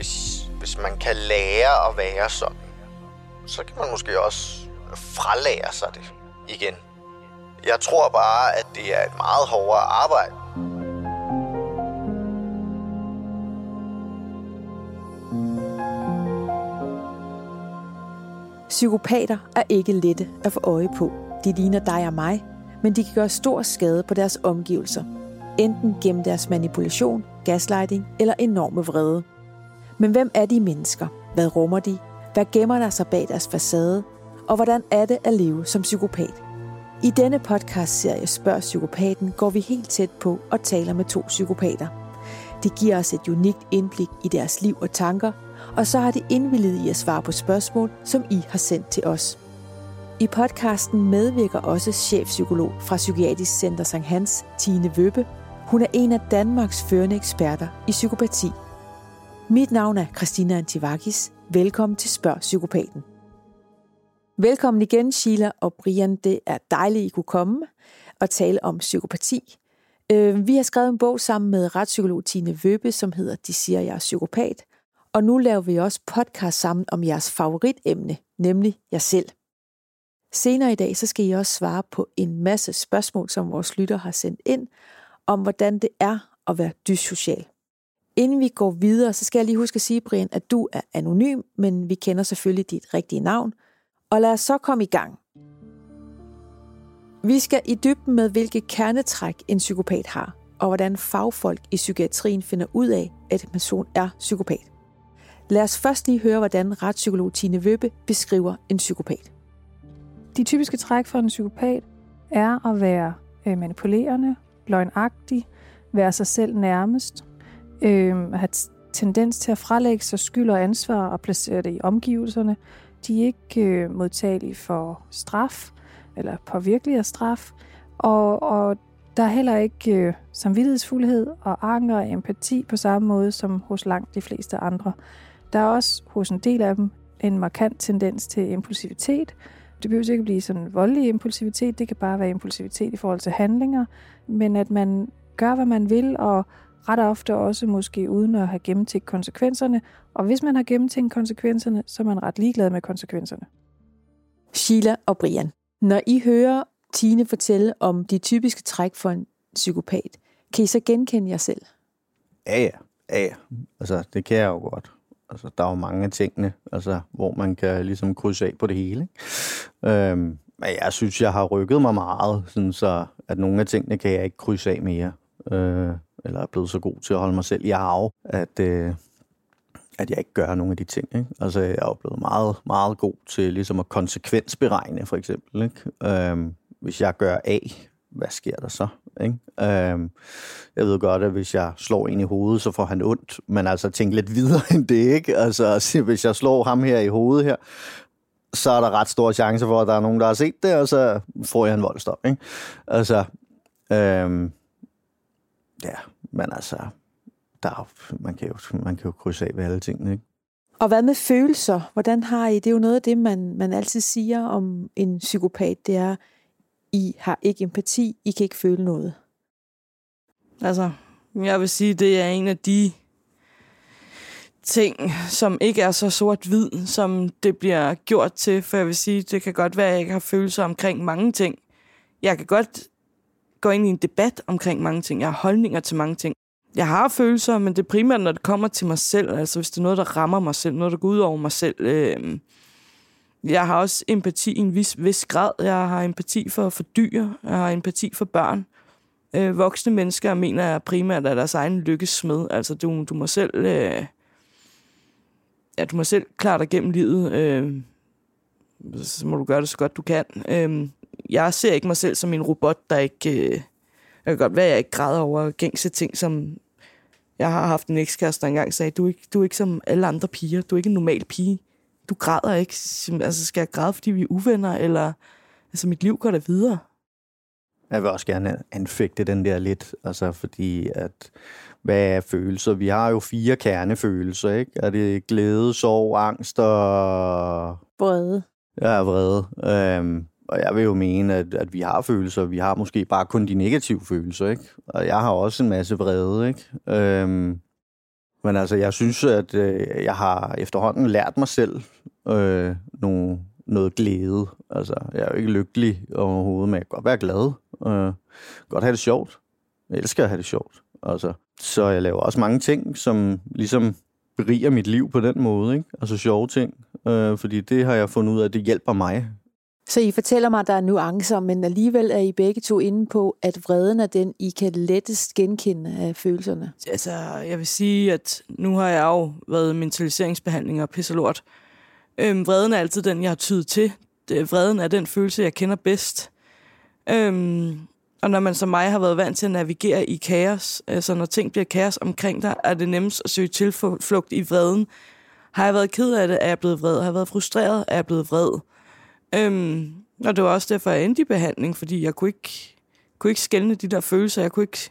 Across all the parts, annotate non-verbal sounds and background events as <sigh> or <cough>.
hvis, hvis man kan lære at være sådan, så kan man måske også fralære sig det igen. Jeg tror bare, at det er et meget hårdere arbejde. Psykopater er ikke lette at få øje på. De ligner dig og mig, men de kan gøre stor skade på deres omgivelser. Enten gennem deres manipulation, gaslighting eller enorme vrede. Men hvem er de mennesker? Hvad rummer de? Hvad gemmer der sig bag deres facade? Og hvordan er det at leve som psykopat? I denne podcast-serie Spørg Psykopaten går vi helt tæt på og taler med to psykopater. Det giver os et unikt indblik i deres liv og tanker, og så har det indvillet i at svare på spørgsmål, som I har sendt til os. I podcasten medvirker også chefpsykolog fra Psykiatrisk Center St. Hans, Tine Vøbe. Hun er en af Danmarks førende eksperter i psykopati. Mit navn er Christina Antivakis. Velkommen til Spørg Psykopaten. Velkommen igen, Sheila og Brian. Det er dejligt, I kunne komme og tale om psykopati. Øh, vi har skrevet en bog sammen med retspsykolog Tine Vøbe, som hedder De siger, jeg er psykopat. Og nu laver vi også podcast sammen om jeres favoritemne, nemlig jer selv. Senere i dag, så skal I også svare på en masse spørgsmål, som vores lytter har sendt ind, om hvordan det er at være dyssocial. Inden vi går videre, så skal jeg lige huske at sige, Brian, at du er anonym, men vi kender selvfølgelig dit rigtige navn. Og lad os så komme i gang. Vi skal i dybden med, hvilke kernetræk en psykopat har, og hvordan fagfolk i psykiatrien finder ud af, at en person er psykopat. Lad os først lige høre, hvordan retspsykolog Tine Vøbe beskriver en psykopat. De typiske træk for en psykopat er at være øh, manipulerende, løgnagtig, være sig selv nærmest, øh, have tendens til at frelægge sig skyld og ansvar og placere det i omgivelserne. De er ikke øh, modtagelige for straf eller påvirkelig af straf, og, og der er heller ikke øh, samvittighedsfuldhed og anger og empati på samme måde som hos langt de fleste andre. Der er også hos en del af dem en markant tendens til impulsivitet. Det behøver ikke blive sådan voldelig impulsivitet, det kan bare være impulsivitet i forhold til handlinger, men at man gør, hvad man vil, og ret ofte også måske uden at have gennemtænkt konsekvenserne. Og hvis man har gennemtænkt konsekvenserne, så er man ret ligeglad med konsekvenserne. Sheila og Brian, når I hører Tine fortælle om de typiske træk for en psykopat, kan I så genkende jer selv? Ja, ja. ja, ja. Altså, det kan jeg jo godt. Altså, der er jo mange af tingene, altså, hvor man kan ligesom krydse af på det hele. Ikke? Øhm, men jeg synes, jeg har rykket mig meget, sådan så at nogle af tingene kan jeg ikke krydse af mere. Øh, eller er blevet så god til at holde mig selv i arve, at, øh, at jeg ikke gør nogle af de ting. Ikke? Altså, jeg er blevet meget, meget god til ligesom at konsekvensberegne, for eksempel. Ikke? Øhm, hvis jeg gør A, hvad sker der så? Ikke? Øhm, jeg ved godt, at hvis jeg slår en i hovedet, så får han ondt, men altså tænk lidt videre <laughs> end det, ikke? Altså, hvis jeg slår ham her i hovedet her, så er der ret stor chance for, at der er nogen, der har set det, og så får jeg en voldstop, ikke? Altså, øhm, ja, men altså, der, man, kan jo, man kan jo krydse af ved alle tingene, ikke? Og hvad med følelser? Hvordan har I? Det er jo noget af det, man, man altid siger om en psykopat, det er, I har ikke empati, I kan ikke føle noget. Altså, jeg vil sige, det er en af de ting, som ikke er så sort-hvid, som det bliver gjort til, for jeg vil sige, det kan godt være, at jeg ikke har følelser omkring mange ting. Jeg kan godt går ind i en debat omkring mange ting. Jeg har holdninger til mange ting. Jeg har følelser, men det er primært, når det kommer til mig selv. Altså, hvis det er noget, der rammer mig selv, noget, der går ud over mig selv. Øh, jeg har også empati i en vis, vis grad. Jeg har empati for, for dyr. Jeg har empati for børn. Øh, voksne mennesker mener jeg primært er deres egen lykkesmed. Altså, du, du må selv... Øh, ja, du må selv klare dig gennem livet. Øh, så må du gøre det så godt du kan. Øh, jeg ser ikke mig selv som en robot, der ikke... Øh, jeg kan godt være, at jeg ikke græder over gængse ting, som... Jeg har haft en ekskæreste, der engang sagde, du er, ikke, du er ikke som alle andre piger. Du er ikke en normal pige. Du græder ikke. Altså, skal jeg græde, fordi vi er uvenner? Eller... Altså, mit liv går da videre. Jeg vil også gerne anfægte den der lidt, altså fordi at, hvad er følelser? Vi har jo fire kernefølelser, ikke? Er det glæde, sorg, angst og... Vrede. Ja, vrede. Øhm, og jeg vil jo mene, at, at vi har følelser. Vi har måske bare kun de negative følelser, ikke? Og jeg har også en masse vrede, ikke? Øhm, Men altså, jeg synes, at øh, jeg har efterhånden lært mig selv øh, nogle, noget glæde. Altså, jeg er jo ikke lykkelig overhovedet, men jeg kan godt være glad. Øh, godt have det sjovt. Jeg elsker at have det sjovt. Altså, så jeg laver også mange ting, som ligesom beriger mit liv på den måde. Ikke? Altså sjove ting. Øh, fordi det har jeg fundet ud af, at det hjælper mig. Så I fortæller mig, at der er nuancer, men alligevel er I begge to inde på, at vreden er den, I kan lettest genkende af følelserne. Altså, jeg vil sige, at nu har jeg jo været mentaliseringsbehandling og pisselort. Øhm, vreden er altid den, jeg har tydet til. Det, vreden er den følelse, jeg kender bedst. Øhm, og når man som mig har været vant til at navigere i kaos, altså når ting bliver kaos omkring dig, er det nemmest at søge tilflugt i vreden. Har jeg været ked af det, er jeg blevet vred. Har jeg været frustreret, er jeg blevet vred. Øhm, og det var også derfor, jeg endte i behandling, fordi jeg kunne ikke, kunne ikke skælne de der følelser. Jeg kunne ikke...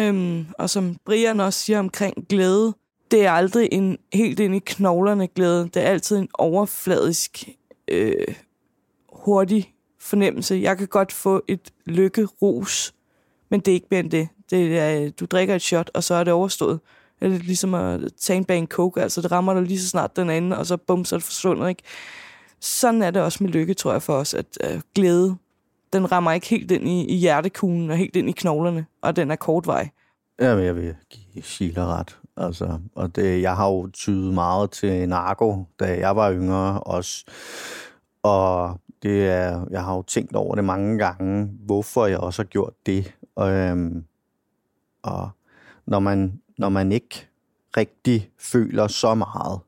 Øhm, og som Brian også siger omkring glæde, det er aldrig en helt ind i knoglerne glæde. Det er altid en overfladisk, øh, hurtig fornemmelse. Jeg kan godt få et lykkerus, men det er ikke mere end det. det er, du drikker et shot, og så er det overstået. Det er ligesom at tage en bag coke, altså det rammer dig lige så snart den anden, og så bum, så er det forsvundet, ikke? Sådan er det også med lykke, tror jeg for os, at øh, glæde, den rammer ikke helt ind i, i hjertekuglen og helt ind i knoglerne, og den er kortvej. Jamen, jeg vil give Sheila ret. Altså, og det, jeg har jo tydet meget til narko, da jeg var yngre også. Og det er, jeg har jo tænkt over det mange gange, hvorfor jeg også har gjort det. Og, øhm, og når, man, når man ikke rigtig føler så meget,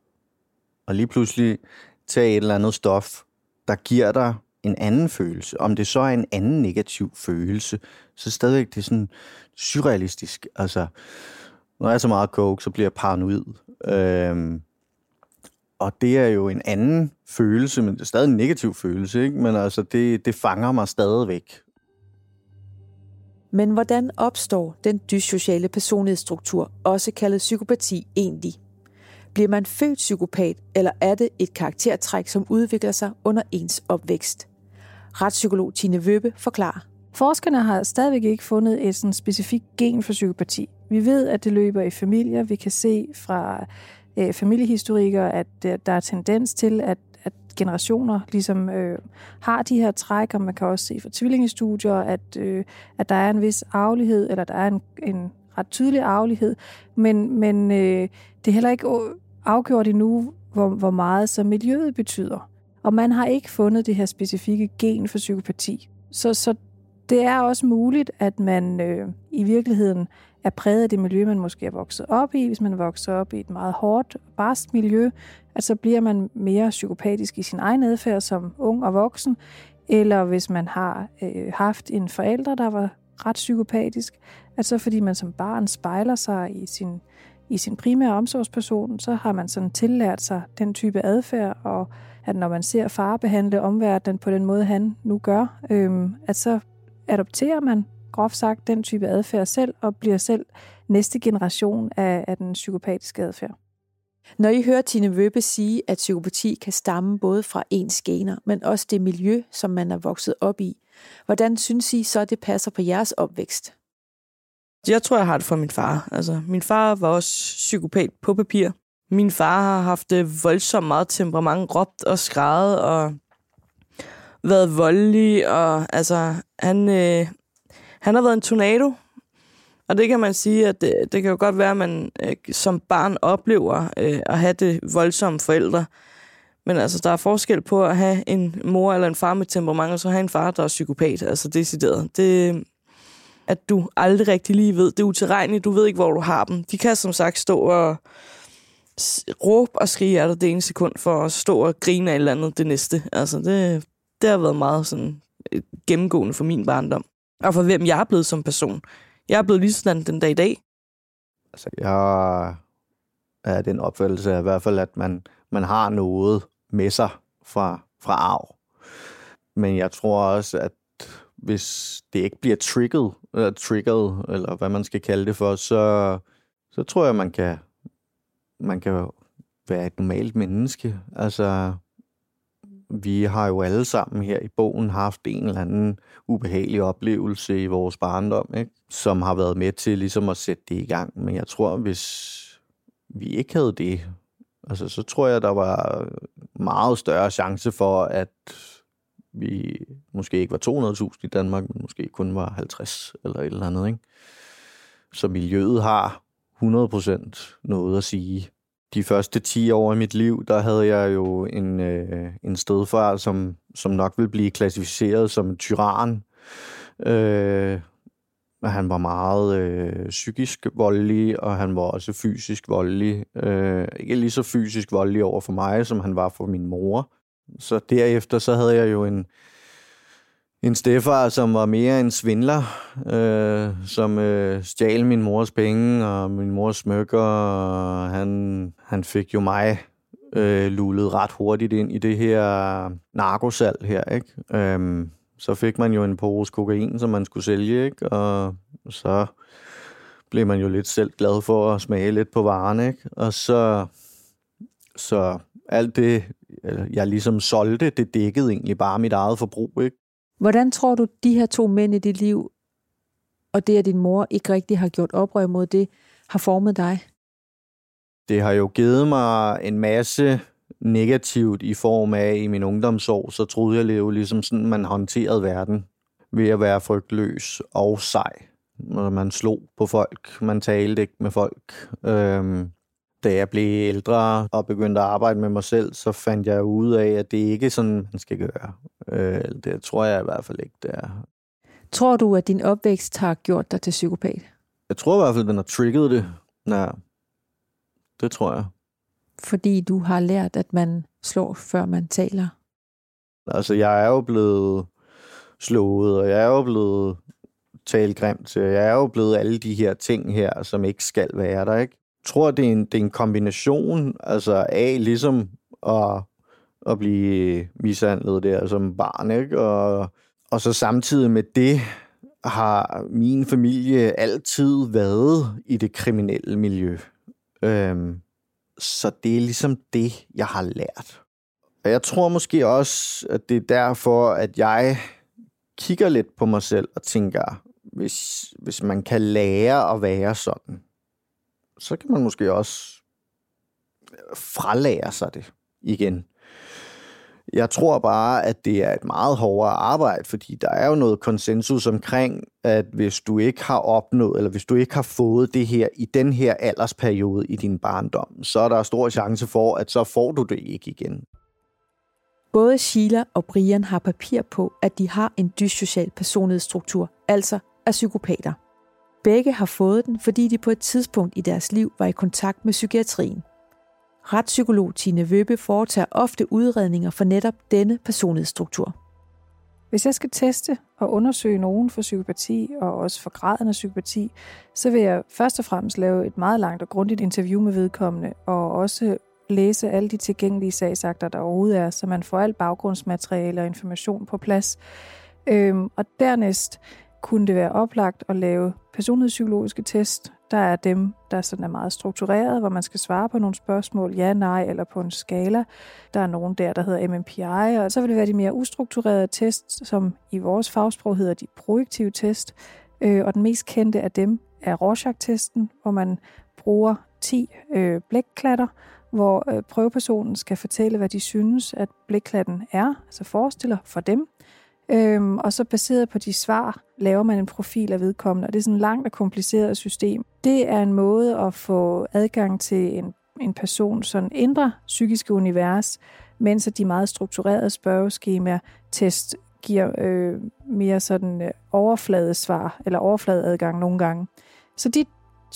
og lige pludselig tage et eller andet stof, der giver dig en anden følelse. Om det så er en anden negativ følelse, så stadigvæk det er sådan surrealistisk. Altså, når jeg er så meget coke, så bliver jeg paranoid. Øhm, og det er jo en anden følelse, men det er stadig en negativ følelse, ikke? Men altså, det, det fanger mig stadigvæk. Men hvordan opstår den dyssociale personlighedsstruktur, også kaldet psykopati, egentlig? Bliver man født psykopat, eller er det et karaktertræk, som udvikler sig under ens opvækst? Retspsykolog Tine Vøbe forklarer. Forskerne har stadigvæk ikke fundet et sådan specifikt gen for psykopati. Vi ved, at det løber i familier. Vi kan se fra øh, familiehistorikker, at øh, der er tendens til, at, at generationer ligesom øh, har de her træk, og man kan også se fra tvillingestudier, at, øh, at der er en vis arvelighed, eller der er en, en ret tydelig arvelighed, men, men øh, det er heller ikke afgjort endnu, hvor, hvor meget så miljøet betyder. Og man har ikke fundet det her specifikke gen for psykopati. Så, så det er også muligt, at man øh, i virkeligheden er præget af det miljø, man måske er vokset op i. Hvis man vokser op i et meget hårdt, barst miljø, at så bliver man mere psykopatisk i sin egen adfærd som ung og voksen. Eller hvis man har øh, haft en forælder, der var ret psykopatisk, at så fordi man som barn spejler sig i sin i sin primære omsorgsperson, så har man sådan tillært sig den type adfærd, og at når man ser far behandle omverdenen på den måde, han nu gør, øhm, at så adopterer man groft sagt den type adfærd selv, og bliver selv næste generation af, af den psykopatiske adfærd. Når I hører Tine Vøbe sige, at psykopati kan stamme både fra ens gener, men også det miljø, som man er vokset op i, hvordan synes I så, det passer på jeres opvækst? Jeg tror, jeg har det for min far. Altså, min far var også psykopat på papir. Min far har haft øh, voldsomt meget temperament, råbt og skrevet og været voldelig. Og, altså, han, øh, han har været en tornado. Og det kan man sige, at det, det kan jo godt være, at man øh, som barn oplever øh, at have det voldsomme forældre. Men altså, der er forskel på at have en mor eller en far med temperament, og så have en far, der er psykopat. Altså, decideret. Det, at du aldrig rigtig lige ved. Det er utilregneligt, du ved ikke, hvor du har dem. De kan som sagt stå og råbe og skrige af dig det ene sekund, for at stå og grine af et eller andet det næste. Altså, det, det har været meget sådan øh, gennemgående for min barndom. Og for hvem jeg er blevet som person. Jeg er blevet lige sådan den dag i dag. Altså, jeg er den opfattelse i hvert fald, at man, man har noget med sig fra, fra arv. Men jeg tror også, at hvis det ikke bliver trigget, eller triggered, eller hvad man skal kalde det for, så, så tror jeg, man kan, man kan være et normalt menneske. Altså, vi har jo alle sammen her i bogen haft en eller anden ubehagelig oplevelse i vores barndom, ikke? som har været med til ligesom at sætte det i gang. Men jeg tror, hvis, vi ikke havde det, altså, så tror jeg, der var meget større chance for, at vi måske ikke var 200.000 i Danmark, men måske kun var 50 eller et eller andet. Ikke? Så miljøet har 100% noget at sige. De første 10 år i mit liv, der havde jeg jo en, øh, en stedfar, som, som nok vil blive klassificeret som en tyran. Øh, han var meget øh, psykisk voldelig, og han var også fysisk voldelig. Øh, ikke lige så fysisk voldelig over for mig, som han var for min mor. Så derefter så havde jeg jo en, en stefar, som var mere en svindler, øh, som øh, stjal min mors penge og min mors smykker, og han, han fik jo mig øh, lullet ret hurtigt ind i det her narkosal her, ikke? Øhm, så fik man jo en pose kokain, som man skulle sælge, ikke? Og så blev man jo lidt selv glad for at smage lidt på varen, ikke? Og så, så alt det, jeg ligesom solgte, det dækkede egentlig bare mit eget forbrug, ikke? Hvordan tror du, de her to mænd i dit liv, og det, at din mor ikke rigtig har gjort oprør mod det, har formet dig? Det har jo givet mig en masse negativt i form af, i min ungdomsår, så troede jeg jo ligesom sådan, man håndterede verden ved at være frygtløs og sej. Når man slog på folk, man talte ikke med folk. Øhm, da jeg blev ældre og begyndte at arbejde med mig selv, så fandt jeg ud af, at det ikke er sådan, man skal gøre. Øh, det tror jeg i hvert fald ikke, det er. Tror du, at din opvækst har gjort dig til psykopat? Jeg tror i hvert fald, den har trigget det. Ja, det tror jeg. Fordi du har lært, at man slår, før man taler? Altså, jeg er jo blevet slået, og jeg er jo blevet talt grimt til, jeg er jo blevet alle de her ting her, som ikke skal være der, ikke? Tror, det er en, det er en kombination altså af ligesom at, at blive mishandlet der som barn, ikke? Og, og så samtidig med det har min familie altid været i det kriminelle miljø. Øhm, så det er ligesom det, jeg har lært. Og jeg tror måske også, at det er derfor, at jeg kigger lidt på mig selv og tænker, hvis, hvis man kan lære at være sådan, så kan man måske også øh, fralære sig det igen. Jeg tror bare, at det er et meget hårdere arbejde, fordi der er jo noget konsensus omkring, at hvis du ikke har opnået, eller hvis du ikke har fået det her i den her aldersperiode i din barndom, så er der stor chance for, at så får du det ikke igen. Både Sheila og Brian har papir på, at de har en dyssocial personlighedsstruktur, altså er psykopater. Begge har fået den, fordi de på et tidspunkt i deres liv var i kontakt med psykiatrien. Retspsykolog Tine Vøbe foretager ofte udredninger for netop denne personlighedsstruktur. Hvis jeg skal teste og undersøge nogen for psykopati, og også for graden af psykopati, så vil jeg først og fremmest lave et meget langt og grundigt interview med vedkommende, og også læse alle de tilgængelige sagsakter, der overhovedet er, så man får alt baggrundsmateriale og information på plads. Øhm, og dernæst kunne det være oplagt at lave personlighedspsykologiske test. Der er dem, der sådan er meget struktureret, hvor man skal svare på nogle spørgsmål, ja, nej, eller på en skala. Der er nogen der, der hedder MMPI, og så vil det være de mere ustrukturerede test, som i vores fagsprog hedder de projektive test. Øh, og den mest kendte af dem er Rorschach-testen, hvor man bruger 10 øh, blækklatter, hvor øh, prøvepersonen skal fortælle, hvad de synes, at blækklatten er, altså forestiller for dem. Øhm, og så baseret på de svar, laver man en profil af vedkommende, og det er sådan et langt og kompliceret system. Det er en måde at få adgang til en, en persons sådan indre psykiske univers, mens de meget strukturerede spørgeskemaer, test, giver øh, mere sådan øh, overfladesvar, eller overfladeadgang nogle gange. Så de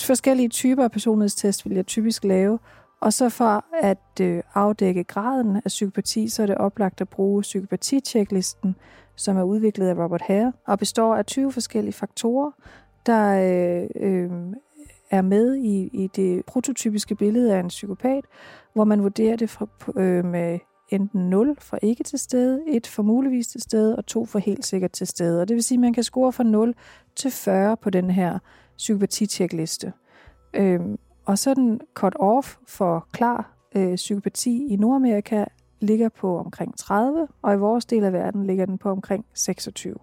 forskellige typer af personlighedstest vil jeg typisk lave, og så for at øh, afdække graden af psykopati, så er det oplagt at bruge psykopatitjeklisten, som er udviklet af Robert Hare, og består af 20 forskellige faktorer, der øh, øh, er med i, i det prototypiske billede af en psykopat, hvor man vurderer det fra, øh, med enten 0 for ikke til stede, 1 for muligvis til stede, og 2 for helt sikkert til stede. Og det vil sige, at man kan score fra 0 til 40 på den her psykopatitjekliste. Øh, og så den cut-off for klar øh, psykopati i Nordamerika ligger på omkring 30, og i vores del af verden ligger den på omkring 26.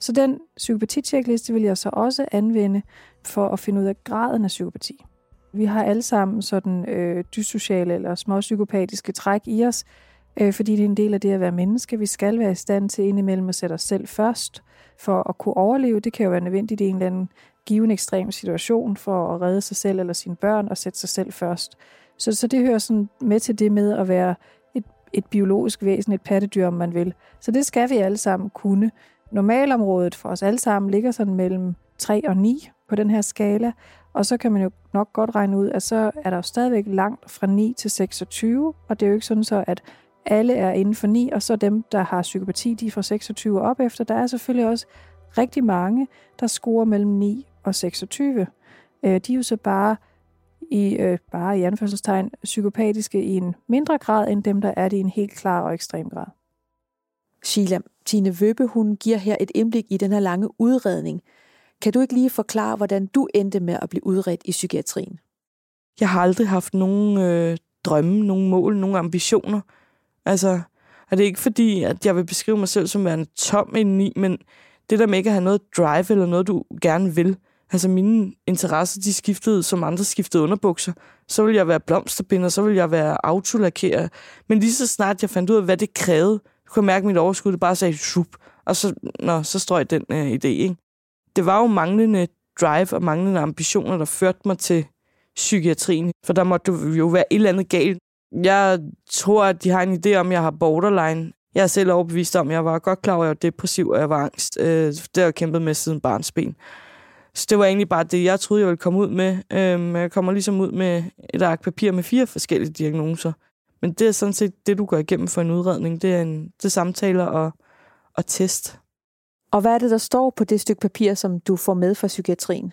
Så den psykopatitjekliste vil jeg så også anvende for at finde ud af graden af psykopati. Vi har alle sammen sådan øh, dyssociale eller småpsykopatiske træk i os, øh, fordi det er en del af det at være menneske. Vi skal være i stand til indimellem at sætte os selv først for at kunne overleve. Det kan jo være nødvendigt i en eller anden given ekstrem situation for at redde sig selv eller sine børn og sætte sig selv først. Så, så det hører sådan med til det med at være et, biologisk væsen, et pattedyr, om man vil. Så det skal vi alle sammen kunne. Normalområdet for os alle sammen ligger sådan mellem 3 og 9 på den her skala, og så kan man jo nok godt regne ud, at så er der jo stadigvæk langt fra 9 til 26, og det er jo ikke sådan så, at alle er inden for 9, og så dem, der har psykopati, de er fra 26 op efter. Der er selvfølgelig også rigtig mange, der scorer mellem 9 og 26. Øh, de er jo så bare i, øh, bare i anførselstegn psykopatiske i en mindre grad, end dem, der er det i en helt klar og ekstrem grad. Sheila, Tine Vøbe, hun giver her et indblik i den her lange udredning. Kan du ikke lige forklare, hvordan du endte med at blive udredt i psykiatrien? Jeg har aldrig haft nogen øh, drømme, nogen mål, nogen ambitioner. Altså, og det er ikke fordi, at jeg vil beskrive mig selv som værende tom indeni, men det der med ikke at have noget drive eller noget, du gerne vil. Altså mine interesser, de skiftede, som andre skiftede underbukser. Så ville jeg være blomsterbinder, så ville jeg være autolakeret. Men lige så snart jeg fandt ud af, hvad det krævede, kunne jeg mærke, at mit overskud det bare sagde sup. Og så, nå, så strøg den øh, idé, ikke? Det var jo manglende drive og manglende ambitioner, der førte mig til psykiatrien. For der måtte jo være et eller andet galt. Jeg tror, at de har en idé om, at jeg har borderline. Jeg er selv overbevist om, at jeg var godt klar over, at jeg var depressiv, og jeg var angst. Øh, det har jeg kæmpet med siden barnsben. Så det var egentlig bare det, jeg troede, jeg ville komme ud med. Øh, jeg kommer ligesom ud med et ark papir med fire forskellige diagnoser. Men det er sådan set det, du går igennem for en udredning. Det er, en, det er samtaler og, og test. Og hvad er det, der står på det stykke papir, som du får med fra psykiatrien?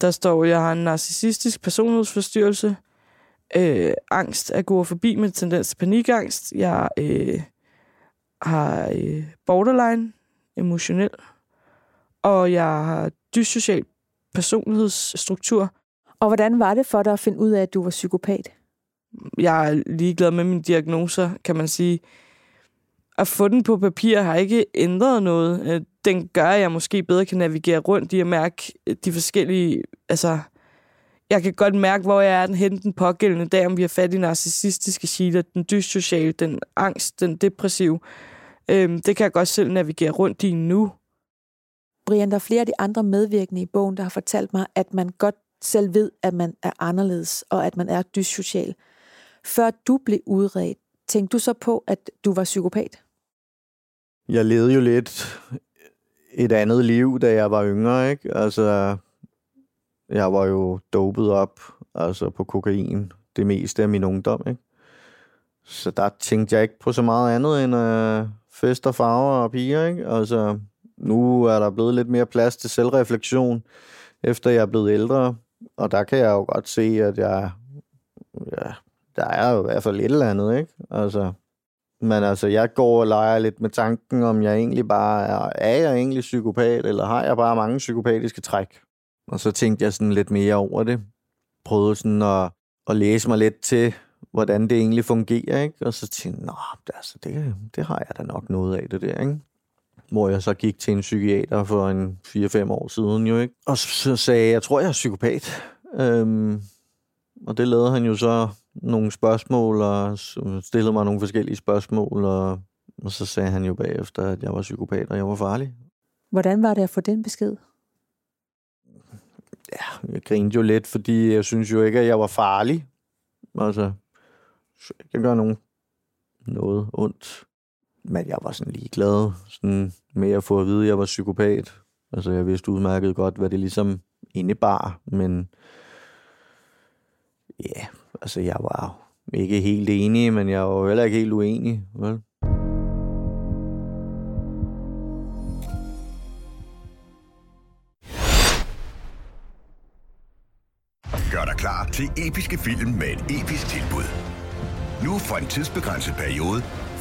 Der står, at jeg har en narcissistisk personlighedsforstyrrelse, øh, angst forbi med tendens til panikangst. Jeg øh, har øh, borderline, emotionel, og jeg har dyssocial personlighedsstruktur. Og hvordan var det for dig at finde ud af, at du var psykopat? Jeg er ligeglad med mine diagnoser, kan man sige. At få den på papir har ikke ændret noget. Øh, den gør, at jeg måske bedre kan navigere rundt i at mærke øh, de forskellige... Altså, jeg kan godt mærke, hvor jeg er den hen den pågældende dag, om vi har fat i narcissistiske sider, den dyssociale, den angst, den depressiv. Øhm, det kan jeg godt selv navigere rundt i nu. Brian, der er flere af de andre medvirkende i bogen, der har fortalt mig, at man godt selv ved, at man er anderledes, og at man er dyssocial. Før du blev udredt, tænkte du så på, at du var psykopat? Jeg levede jo lidt et andet liv, da jeg var yngre, ikke? Altså, jeg var jo dopet op, altså på kokain, det meste af min ungdom, ikke? Så der tænkte jeg ikke på så meget andet end øh, fest og farver og piger, ikke? Altså, nu er der blevet lidt mere plads til selvreflektion, efter jeg er blevet ældre. Og der kan jeg jo godt se, at jeg, ja, der er jo i hvert fald et eller andet, ikke? Altså, men altså, jeg går og leger lidt med tanken, om jeg egentlig bare er, er jeg egentlig psykopat, eller har jeg bare mange psykopatiske træk? Og så tænkte jeg sådan lidt mere over det. Prøvede sådan at, at læse mig lidt til, hvordan det egentlig fungerer, ikke? Og så tænkte jeg, altså, det, det har jeg da nok noget af det der, ikke? Hvor jeg så gik til en psykiater for en 4-5 år siden jo, ikke? Og så sagde jeg, jeg tror, jeg er psykopat. Øhm, og det lavede han jo så nogle spørgsmål, og stillede mig nogle forskellige spørgsmål, og, og så sagde han jo bagefter, at jeg var psykopat, og jeg var farlig. Hvordan var det at få den besked? Ja, jeg grinede jo lidt, fordi jeg synes jo ikke, at jeg var farlig. Altså, jeg gøre nogen noget ondt. Men jeg var sådan ligeglad sådan med at få at vide, at jeg var psykopat. Altså, jeg vidste udmærket godt, hvad det ligesom indebar, men ja, altså, jeg var ikke helt enig, men jeg var heller ikke helt uenig, vel? Gør dig klar til episke film med et episk tilbud. Nu for en tidsbegrænset periode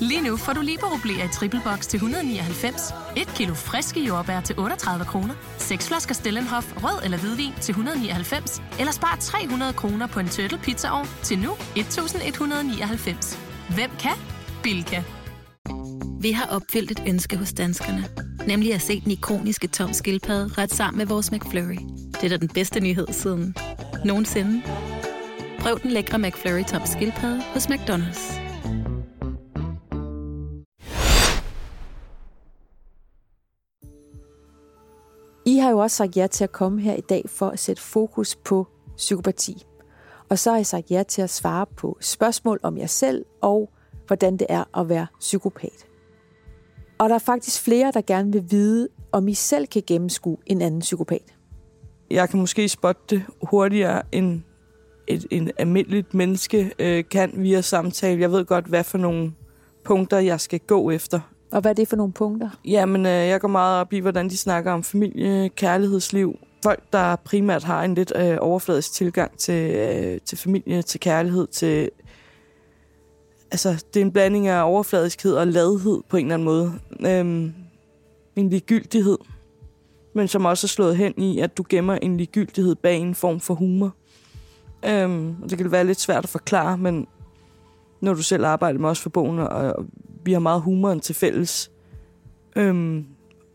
Lige nu får du liberobleer i triple box til 199, et kilo friske jordbær til 38 kroner, seks flasker Stellenhof rød eller hvidvin til 199, eller spar 300 kroner på en turtle pizzaovn til nu 1199. Hvem kan? Bilka. Vi har opfyldt et ønske hos danskerne. Nemlig at se den ikoniske tom skildpadde ret sammen med vores McFlurry. Det er da den bedste nyhed siden nogensinde. Prøv den lækre McFlurry tom skildpadde hos McDonald's. Også sagt ja til at komme her i dag for at sætte fokus på psykopati. Og så har jeg sagt ja til at svare på spørgsmål om jer selv og hvordan det er at være psykopat. Og der er faktisk flere, der gerne vil vide, om I selv kan gennemskue en anden psykopat. Jeg kan måske spotte det hurtigere, end et, en almindeligt menneske øh, kan via samtale. Jeg ved godt, hvad for nogle punkter, jeg skal gå efter. Og hvad er det for nogle punkter? Jamen, øh, jeg går meget op i, hvordan de snakker om familie, kærlighedsliv. Folk, der primært har en lidt øh, overfladisk tilgang til, øh, til familie, til kærlighed, til... Altså, det er en blanding af overfladiskhed og ladhed på en eller anden måde. Øhm, en ligegyldighed, men som også er slået hen i, at du gemmer en ligegyldighed bag en form for humor. Øhm, og det kan være lidt svært at forklare, men når du selv arbejder med os for bogen, og vi har meget humoren til fælles. Øhm,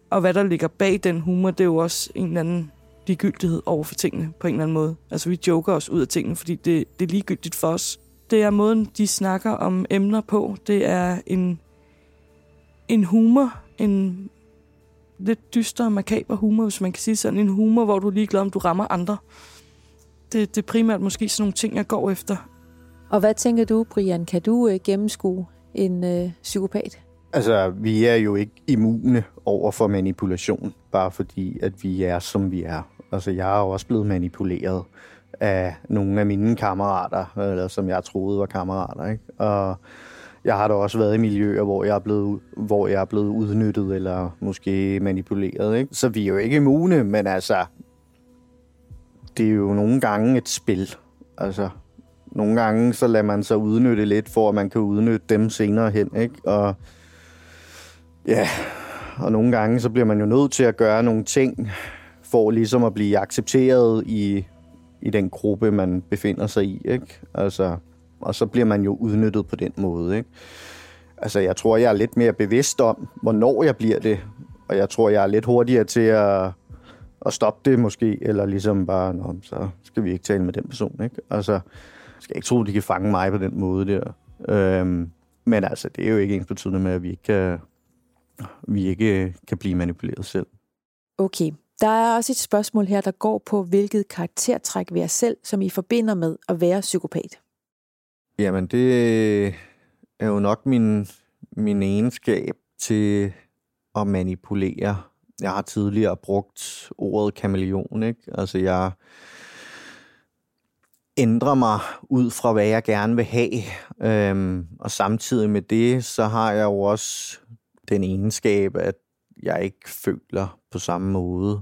og hvad der ligger bag den humor, det er jo også en eller anden ligegyldighed over for tingene på en eller anden måde. Altså vi joker os ud af tingene, fordi det, det er ligegyldigt for os. Det er måden, de snakker om emner på. Det er en, en humor, en lidt dyster, makaber humor, hvis man kan sige sådan. En humor, hvor du er ligeglad, om du rammer andre. Det, det er primært måske sådan nogle ting, jeg går efter. Og hvad tænker du, Brian? Kan du øh, gennemskue en øh, psykopat? Altså, vi er jo ikke immune over for manipulation, bare fordi, at vi er, som vi er. Altså, jeg er jo også blevet manipuleret af nogle af mine kammerater, eller som jeg troede var kammerater, ikke? Og jeg har da også været i miljøer, hvor jeg er blevet, hvor jeg er blevet udnyttet, eller måske manipuleret, ikke? Så vi er jo ikke immune, men altså, det er jo nogle gange et spil. Altså, nogle gange så lader man sig udnytte lidt, for at man kan udnytte dem senere hen, ikke? Og ja, og nogle gange så bliver man jo nødt til at gøre nogle ting, for ligesom at blive accepteret i, i den gruppe, man befinder sig i, ikke? Altså, og så bliver man jo udnyttet på den måde, ikke? Altså, jeg tror, jeg er lidt mere bevidst om, hvornår jeg bliver det, og jeg tror, jeg er lidt hurtigere til at, at stoppe det måske, eller ligesom bare, Nå, så skal vi ikke tale med den person, ikke? Altså, skal ikke tro, de kan fange mig på den måde der. Øhm, men altså, det er jo ikke ens betydende med, at vi ikke kan, vi ikke kan blive manipuleret selv. Okay. Der er også et spørgsmål her, der går på, hvilket karaktertræk ved jer selv, som I forbinder med at være psykopat. Jamen, det er jo nok min, min egenskab til at manipulere. Jeg har tidligere brugt ordet kameleon, ikke? Altså, jeg ændre mig ud fra, hvad jeg gerne vil have. Øhm, og samtidig med det, så har jeg jo også den egenskab, at jeg ikke føler på samme måde,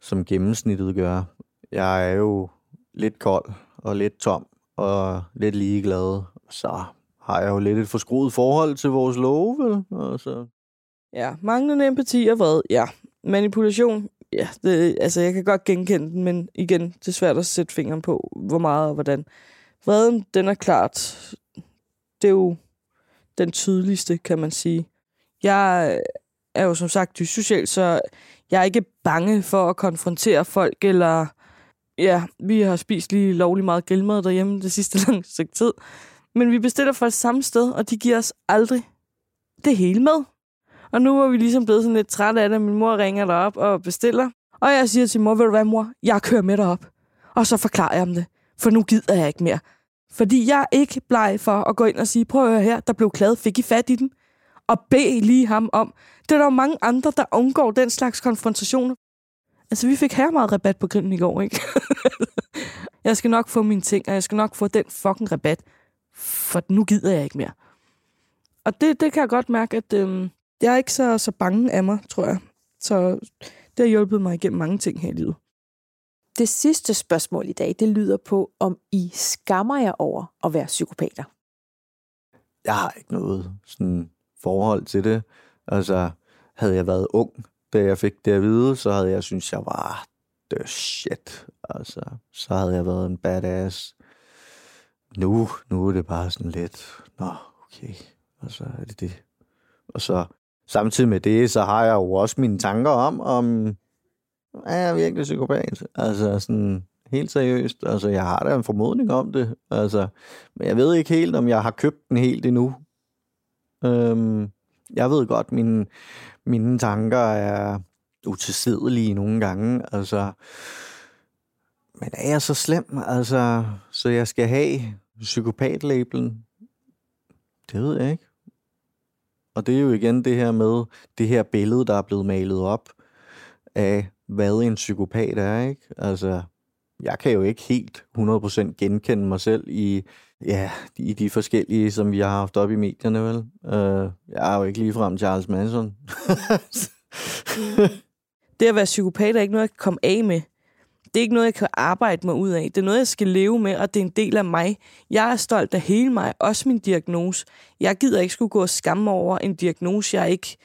som gennemsnittet gør. Jeg er jo lidt kold og lidt tom og lidt ligeglad. Så har jeg jo lidt et forskruet forhold til vores love, vel? Altså. Ja, manglende empati og hvad? Ja, manipulation. Ja, det, altså jeg kan godt genkende den, men igen, det er svært at sætte fingeren på, hvor meget og hvordan. Vreden, den er klart. Det er jo den tydeligste, kan man sige. Jeg er jo som sagt dyssocial, så jeg er ikke bange for at konfrontere folk, eller ja, vi har spist lige lovlig meget grillmad derhjemme det sidste <laughs> lange stykke tid. Men vi bestiller fra det samme sted, og de giver os aldrig det hele med. Og nu er vi ligesom blevet sådan lidt trætte af det. Min mor ringer derop og bestiller. Og jeg siger til mor, ved du hvad mor, jeg kører med derop. Og så forklarer jeg dem det. For nu gider jeg ikke mere. Fordi jeg er ikke bleg for at gå ind og sige, prøv at høre her, der blev klaget, fik I fat i den? og bed lige ham om. Det er der jo mange andre, der undgår den slags konfrontationer. Altså, vi fik her meget rabat på grillen i går, ikke? <laughs> jeg skal nok få mine ting, og jeg skal nok få den fucking rabat, for nu gider jeg ikke mere. Og det, det kan jeg godt mærke, at øhm, jeg er ikke så, så bange af mig, tror jeg. Så det har hjulpet mig igennem mange ting her i livet. Det sidste spørgsmål i dag, det lyder på, om I skammer jer over at være psykopater. Jeg har ikke noget sådan forhold til det. Altså, havde jeg været ung, da jeg fik det at vide, så havde jeg synes jeg var the shit. Altså, så havde jeg været en badass. Nu, nu er det bare sådan lidt, nå, okay, og så er det det. Og så samtidig med det, så har jeg jo også mine tanker om, om er jeg virkelig psykopat? Altså sådan helt seriøst. Altså jeg har da en formodning om det. Altså, men jeg ved ikke helt, om jeg har købt den helt endnu. Øhm, jeg ved godt, mine, mine tanker er utilsidelige nogle gange. Altså, men er jeg så slem, altså, så jeg skal have psykopatlabelen? Det ved jeg ikke. Og det er jo igen det her med det her billede, der er blevet malet op af, hvad en psykopat er, ikke? Altså, jeg kan jo ikke helt 100% genkende mig selv i, ja, i de forskellige, som vi har haft op i medierne, vel? Uh, jeg er jo ikke ligefrem Charles Manson. <laughs> det at være psykopat er ikke noget, jeg kan komme af med. Det er ikke noget, jeg kan arbejde mig ud af. Det er noget, jeg skal leve med, og det er en del af mig. Jeg er stolt af hele mig, også min diagnose. Jeg gider ikke skulle gå og skamme over en diagnose, jeg ikke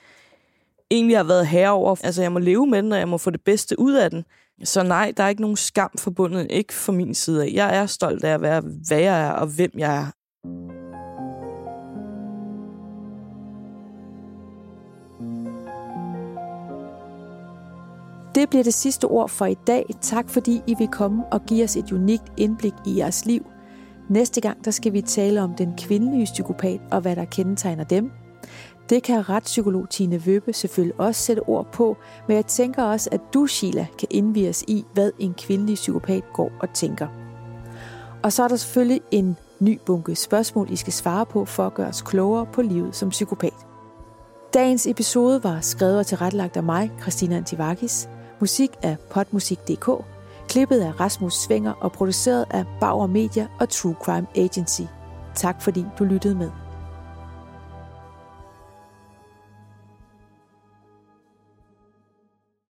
egentlig har været herover. Altså, jeg må leve med den, og jeg må få det bedste ud af den. Så nej, der er ikke nogen skam forbundet, ikke fra min side af. Jeg er stolt af at være, hvad jeg er, og hvem jeg er. Det bliver det sidste ord for i dag. Tak fordi I vil komme og give os et unikt indblik i jeres liv. Næste gang der skal vi tale om den kvindelige psykopat og hvad der kendetegner dem. Det kan retspsykolog Tine Vøbe selvfølgelig også sætte ord på, men jeg tænker også, at du, Sheila, kan indvige os i, hvad en kvindelig psykopat går og tænker. Og så er der selvfølgelig en ny bunke spørgsmål, I skal svare på for at gøre os klogere på livet som psykopat. Dagens episode var skrevet og tilrettelagt af mig, Christina Antivakis. Musik af potmusik.dk. Klippet af Rasmus Svinger og produceret af Bauer Media og True Crime Agency. Tak fordi du lyttede med.